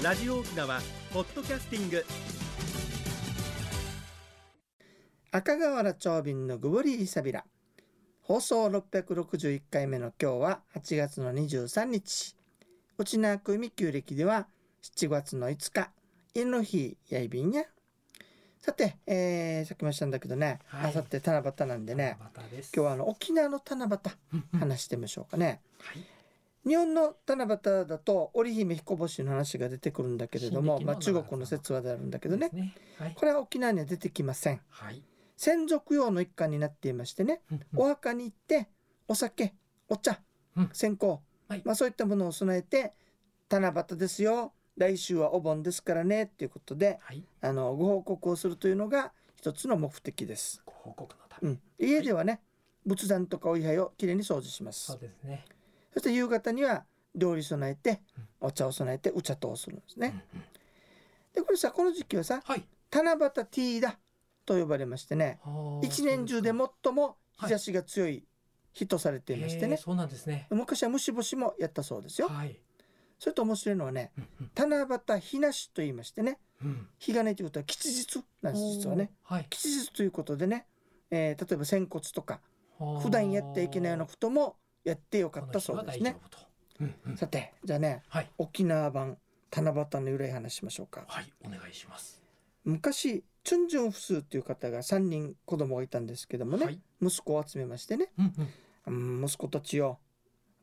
ラジオ沖縄ポッドキャスティング。赤瓦長瓶のグブリーサビラ。放送661回目の今日は8月の23日。内縄久美旧暦では7月の5日犬の日やいびんや。さて、えー、さっきもしたんだけどね、はい。あさって七夕なんでね。今日はあの沖縄の七夕話してみましょうかね。はい日本の七夕だと織姫彦星の話が出てくるんだけれども、まあ、中国の説話であるんだけどね。ね。はい。これは沖縄には出てきません。はい。先祖供養の一環になっていましてね。うんお墓に行ってお酒お茶うん。線香、はい。まあ、そういったものを備えて七夕ですよ。来週はお盆ですからね。っていうことではい。あのご報告をするというのが一つの目的です、ご報告のため。うん、家ではね仏壇とかお位牌をきれいに掃除します。そうですねそして夕方には料理備えてうん。お茶を備えてお茶とをするんですね、うんうん。でこれさこの時期はさはい。七夕ティーだと呼ばれましてね一年中で最も日差しが強い日とされていましてね、へーそうなんですね。昔は虫干しもやったそうですよ。はい。それと面白いのはねうんうん。七夕日なしと言いましてねうん。日がねということは吉日なんです実はね。はい。吉日ということでね、えー例えば仙骨とか普段やってはいけないようなこともやってよかったそうですね。さてじゃあねはい。沖縄版七夕の由来話しましょうか。はいお願いします。昔チュンジュンフスーという方が3人子供がいたんですけどもね、はい。息子を集めましてね。うんうん。うん息子たちよ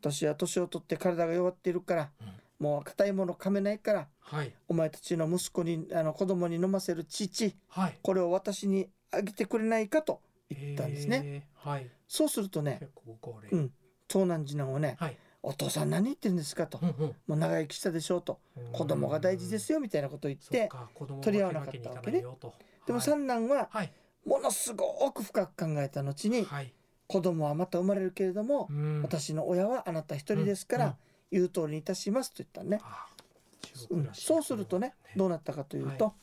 私は年を取って体が弱っているからうん。もう硬いもの噛めないからはい。お前たちの息子にあの子供に飲ませる乳はい。これを私にあげてくれないかと言ったんですね。はい。そうするとね結構ご高齢うん長男次男をね。はい「お父さん何言ってるんですか」と。うんうん「もう長生きしたでしょう」と「子供が大事ですよ」みたいなことを言って取り合わなかったわけね。でもはい。三男ははい。ものすごく深く考えた後にはい。子供はまた生まれるけれどもうん。私の親はあなた一人ですかうんうん。ら言う通りにいたしますと言ったのね。うん。そうするとねどうなったかというと、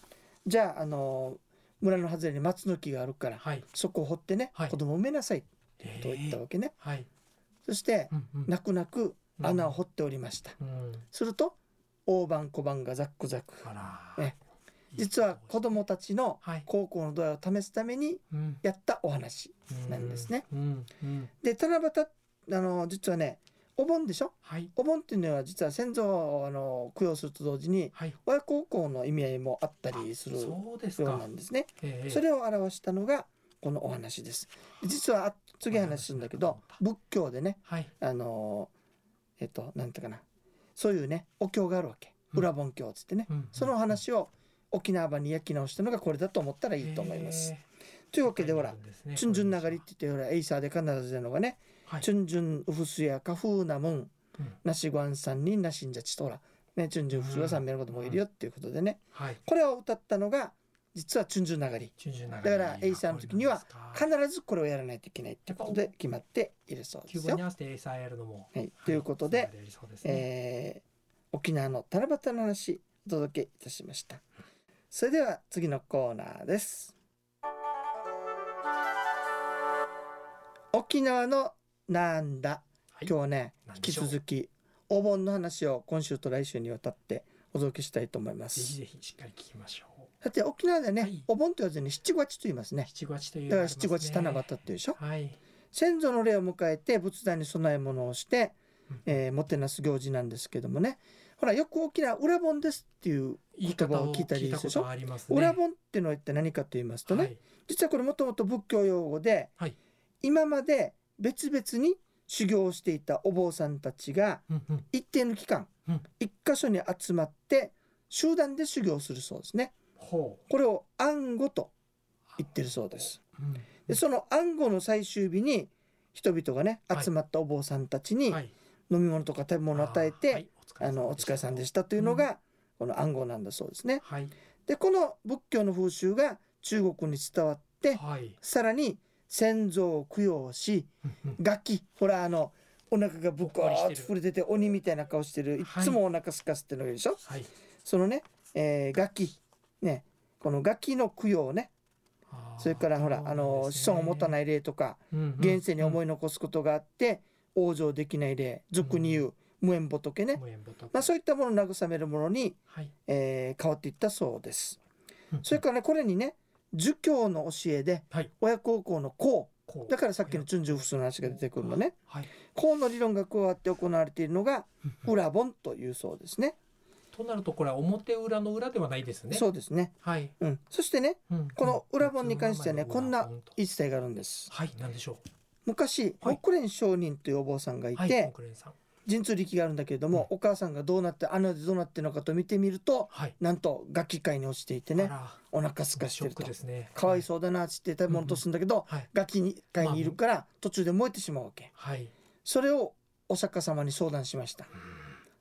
じゃああの村の外れに松の木があるからはい。そこを掘ってね、はい。子供を産めなさいとえ言ったわけね、はいそして泣く泣く穴を掘っておりました、うん。すると大判小判がザックザク。あら。え実は子供たちのはい。高校の度合いを試すためにうん。やったお話なんですね。で七夕あの実はねお盆でしょ？はい。お盆っていうのは実は先祖をあの供養すると同時にはい。親孝行の意味合いもあったりするようなんですね。ええ。それを表したのがこのお話です。実はあ次話するんだけど仏教でねはい。あのーえっとなんていうかな。そういうねお経があるわけ。うん。裏盆経っつってね、うん。その話を沖縄版に焼き直したのがこれだと思ったらいいと思います。へというわえけでほら「チュンジュン流り」って言ってほらエイサーで必ず出るのがねはい「チュンジュンウフスやカフーナムンうん。ナシグアンさんにナシンジャチ」とほらねチュンジュンウフスは三名のこともいるよっていうことでね。はい。これを歌ったのが実は「チュンジュン流り」だからエイサーの時には必ずこれをやらないといけないってことで決まっているそうですよ。旧語に。合わせてエイサーやるのも。はい、ということで、やりそうですね。えー沖縄の七夕の話お届けいたしました。それでは次のコーナーです。沖縄のなんだ、はい。今日はね引き続きお盆の話を今週と来週にわたってお届けしたいと思いまぜひす。ぜひしっかり聞きましょうさて沖縄でね、はい。お盆と言わずに七五八と言いますね。七五八というだから七五八七夕っていうでしょ？はい。先祖の霊を迎えて仏壇に供え物をして、うん。えーもてなす行事なんですけどもね。ほらよく沖縄裏盆ですっていう言葉方を聞いたりりでしょ？裏盆っていうのは一体何かと言いますとね、はい。実はこれもともと仏教用語で、はい。今まで別々に修行をしていたお坊さんたちが一定の期間、うん。一箇所に集まって集団で修行するそうですね。ほこれを暗号と言ってるそうです。でその暗号の最終日に人々がねはい。集まったお坊さんたちにはい。飲み物とか食べ物を与えて、はい。あのお疲れさんでしたというのが、この暗号なんだそうですね。はい。でこの仏教の風習が中国に伝わってはい。さらに先祖を供養し楽器ほらあのお腹がぶっこーっと触れてて鬼みたいな顔してるい。っつもお腹すかせてるでしょ、はい。そのね、えー楽器ねこの楽器の供養ね。それからほらあの子孫を持たない霊とかうんうん。現世に思いい残すことがあって往生できない霊俗に言う無縁仏ね、無縁仏。まあ、そういったものを慰めるものに、はい。えー変わっていったそうです。うんそれからねこれにね儒教の教えではい。親孝行の孝だからさっきのチュンジュフスの話が出てくるのね。はい。孝の理論が加わって行われているのがうん裏本というそうですね。となるとこれは表裏の裏ではないですね。そうですね。はい。うん、そしてねうん。この裏本に関してはねうん。こんな裏本と言い伝えがあるんです。はい。なんでしょ昔はい。木蓮上人というお坊さんがいうはい。て国連さん。神通力があるんだけれどもお母さんがどうなって穴でどうなってるのかと見てみるとはい。なんと楽器界に落ちていてねお腹すかしてると。ですね。かわいそうだなっつって食べ物とするんだけどはい。楽器界にいるから途中で燃えてしまうわけ。はい。それをお釈迦様に相談しました。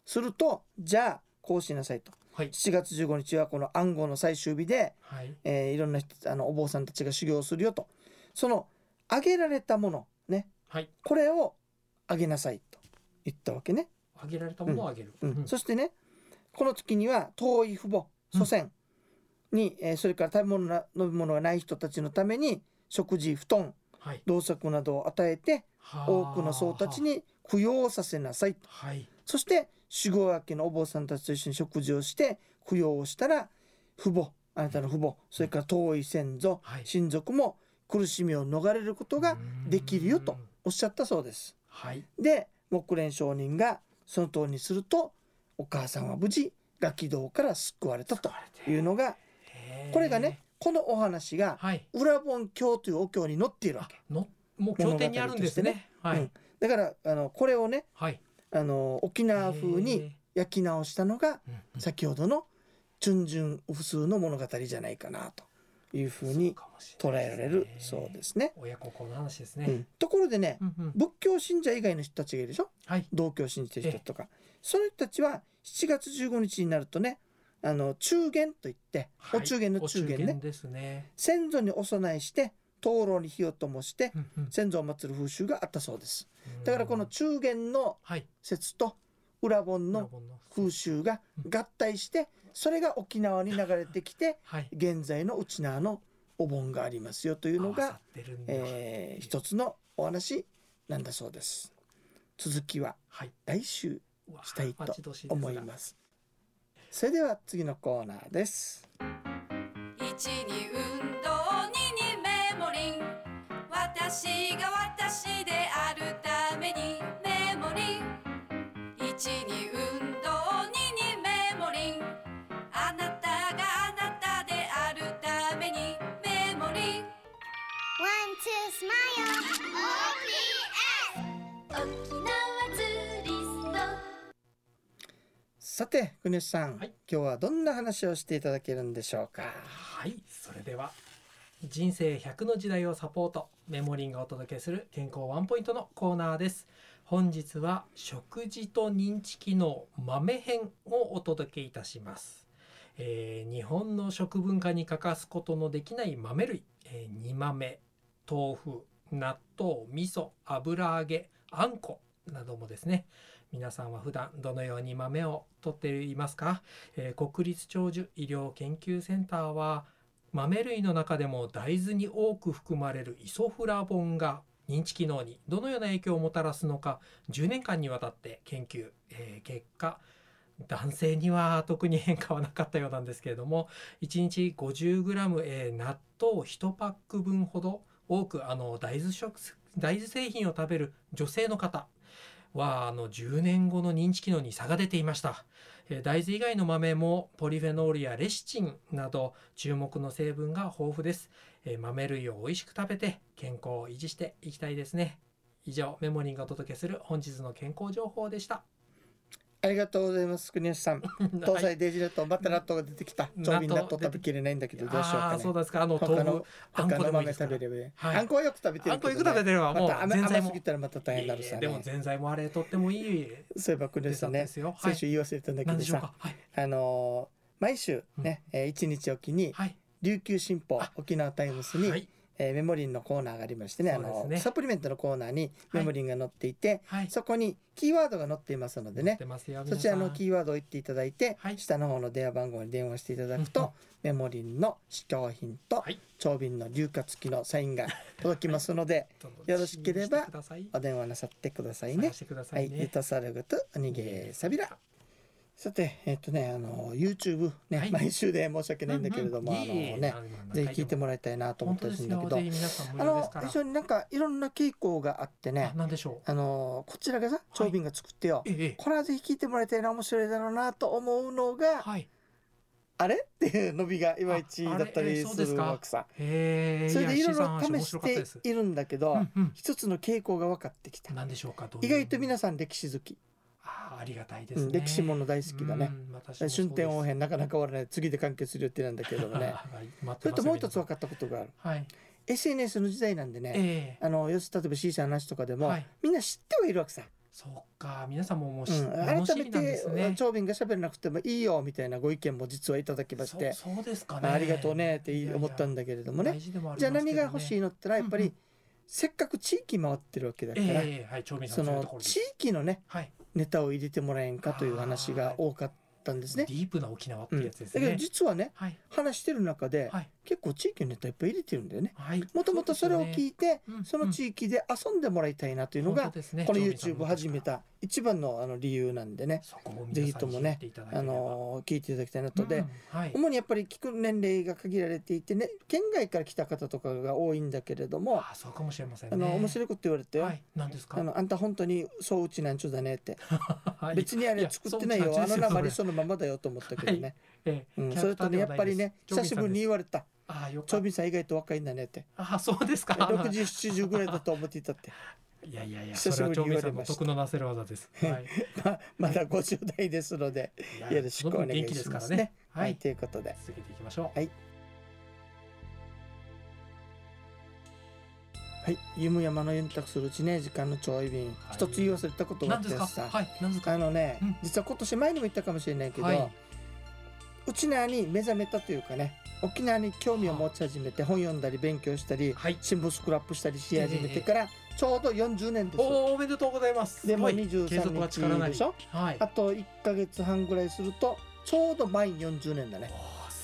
するとじゃあこうしなさいと。はい。7月15日はこの暗号の最終日で、はい。えーいろんな人あのお坊さんたちが修行をするよと。そのあげられたものね。はい。これをあげなさいと言ったわけね、あげられたものをあげる。うん。うん。そしてねこの月には遠い父母祖先に、えーそれから食べ物な飲み物がない人たちのために食事布団はい。同作などを与えてはあ。多くの僧たちに供養させなさいと。はい。そして守護明けのお坊さんたちと一緒に食事をして供養をしたら父母あなたの父母それから遠い先祖はい。親族も苦しみを逃れることができるよとうんおっしゃったそうです。はい。で木蓮上人がその通りにするとお母さんは無事ガキ道から救われたというのがこれがねこのお話がはい。裏本経というお経に載っているわあけのもう経典にあるんですね。はい。うん。だからあのこれをねはいあの沖縄風に焼き直したのが先ほどの「チュンジュンウフスーの物語じゃないかなというふうに捉えられるそうですね。親孝行の話ですね。うん、ところでねうんうん。仏教信者以外の人たちがいるでしょ？はい。道教を信じてる人とか。その人たちは7月15日になるとねあの中元といって、はい。お中元の中元ね。ですね。先祖にお供えして灯籠に火を灯してうんうん。先祖を祀る風習があったそうですだからこの中元のはい。説と裏本の風習が合体してそれが沖縄に流れてきて はい。現在の内縄のお盆がありますよというのが、えー一つのお話なんだそうです。続きははい。来週したいと思います。それでは次のコーナーです。一に運動二にメモリン。私が私であるたに運動二にメモリン。あなたがあなたであるためにメモリン。One, two, smile. OPS. 沖縄ツーリス。トさて国吉さん、はい。今日はどんな話をしていただけるんでしょうか？はいそれでは人生100の時代をサポートメモリンがお届けする健康ワンポイントのコーナーです本日は食事と認知機能豆編をお届けいたします、えー日本の食文化に欠かすことのできない豆類、えー煮豆豆腐納豆味噌油揚げあんこなどもですね。皆さんは普段どのように豆をとっていますか、えー国立長寿医療研究センターは豆類の中でも大豆に多く含まれるイソフラボンが認知機能にどのような影響をもたらすのか10年間にわたって研究、えー結果男性には特に変化はなかったようなんですけれども1日 50g、えー納豆1パック分ほど多くあの大豆食大豆製品を食べる女性の方はあの10年後の認知機能に差が出ていました。大豆以外の豆もポリフェノールやレシチンなど注目の成分が豊富です。え豆類を美味しく食べて健康を維持していきたいですね。以上メモリンがお届けする本日の健康情報でした。ありがとうございます国吉さん。東はい西デイジネットまた納豆が出てきた。長瓶納豆食べきれないんだけどどうしようかね。そうですか。あの豆腐あんこでもいいですか？ら豆食べればはい。あんこはよく食べてるけど、あんこいくら食べてればもう甘甘すぎたらまた大変になるさいえいえでもねぜんざいもあれとってもいい。そういえば国吉さんね。先週言い忘れたんだけ何どさ。はい。あのー毎週ね、えー一日おきにはい。琉球新報あ沖縄タイムスに、はい。えーメモリンのコーナーがありましてねあのサプリメントのコーナーにメモリンが載っていて、はい。そこにキーワードが載っていますのでねそちらのーキーワードを言っていただいて、はい。下の方の電話番号に電話していただくと、メモリンの試供品とはい。長瓶の硫化付きのサインが 届きますのでよろしければお電話なさってくださいね。はいい、ね。ゆたさるぐとおにげさびら。さて、えっ、とね、あの YouTube ね、はい毎週で申し訳ないんだけれども、あのね、ぜひ聞いてもらいたいなと思本った。りするんだけどあの。非常になんかいろんな傾向があってねあ、なんでしょう。あのこちらがさ、長瓶が作ってよ。ええ。これはぜひ聞いてもらいたいな面白いだろうなと思うのが、はい。あれ？っていう伸びがいまいちだったりするわけさ。へえ。それでいろいろ試しているんだけど、うんうん一つの傾向が分かってきた。意外と皆さん歴史好き、ああありがたいでうん、すね。歴史もの大好きだね。春天応変なかなか終わらない次で完結する予定なんだけどもね それともう一つ分かったことがあるはい。SNS の時代なんでね、ええ。あのよし例えば C さんの話とかでも、はいみんな知ってはいるわけさ、そうか。皆さんももうしうん、改めてね。長瓶が喋らなくてもいいよみたいなご意見も実はいただきましてそうですかね。ありがとうねって思ったんだだけれどもねじゃあ何が欲しいのってのはやっぱり、うんうんせっかく地域回ってるわけだから、ええはい、その地域のねはい。ネタを入れてもらえんかという話が多かったんですねデ。ィープな沖縄ってうん、やつですだけどね。実はねはい。話してる中で、はい。結構地域のネタいっぱい入れてるんだよね。はい。もともとそれを聞いいて、うんその地域で遊んでもらいたいなというのが、この YouTube 始めた一番のあの理由なんでね、ぜひともねあの聞いていただきたいなとで、はい。主にやっぱり聞く年齢が限られていてね県外から来た方とかが多いんだけれども、あ、そうかもしれませんね。あの面白いこと言われてよ、はい。何ですか？あ。のあんた本当にそううちなんちゅうだねって、はい別にあれ作ってないよそうあの鉛そそのままだよと思ったけどね、ええうん、それとねやっぱりね久しぶりに言われたあ、よか長っ瓶さん意外と若いんだねってた。あ、そうですか。6070ぐらいだと思っていたっていやいやいや、久しぶりに言われました得のなせる技です。はい。ままだ50代ですのでいやよろしくお願いしますね。は、はいい。ということで続けていきましょう。はいはい弓山のユンタクするうちね時間のちょい便、はい一つ言い忘れたことがあ。ってさ、はい。何ですか？あのね、うん実は今年前にも言ったかもしれないけど、はい。沖縄に目覚めたというかね沖縄に興味を持ち始めて本読んだり勉強したりはい。新聞スクラップしたりし始めてからちょうど40年です。おお、おめでとうございます。でもすごい継23続は日でしょ？はい。あと1ヶ月半ぐらいするとちょうど満40年だね。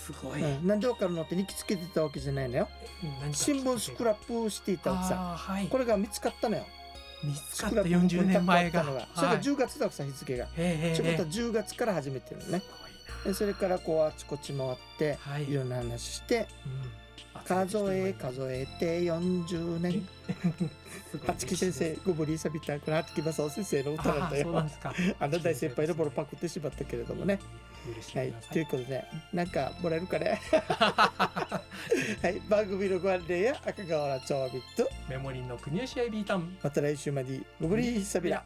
すごい。うん、なんでわかるのって日記つけてたわけじゃないのよ。新聞スクラップしていたわけさ。はい。これが見つかったのよ。見つスかったクラップ40年前が。それが10月だわけさ日付が。へえへえということはへ10月から始めてるのね。それからこうあちこち回ってはい。いろんな話してうん数え数えて40年。八木 先生、ゴブリーサビター、これ八木正夫先生の歌なんだよで。すか。あの大先輩のボロパクってしまったけれどもね。はい、ということで、なんかもらえるかね？はい、番組のご案内や赤瓦町ビット、メモリーの国吉アイビータン。また来週まで、ゴブリーサビラ。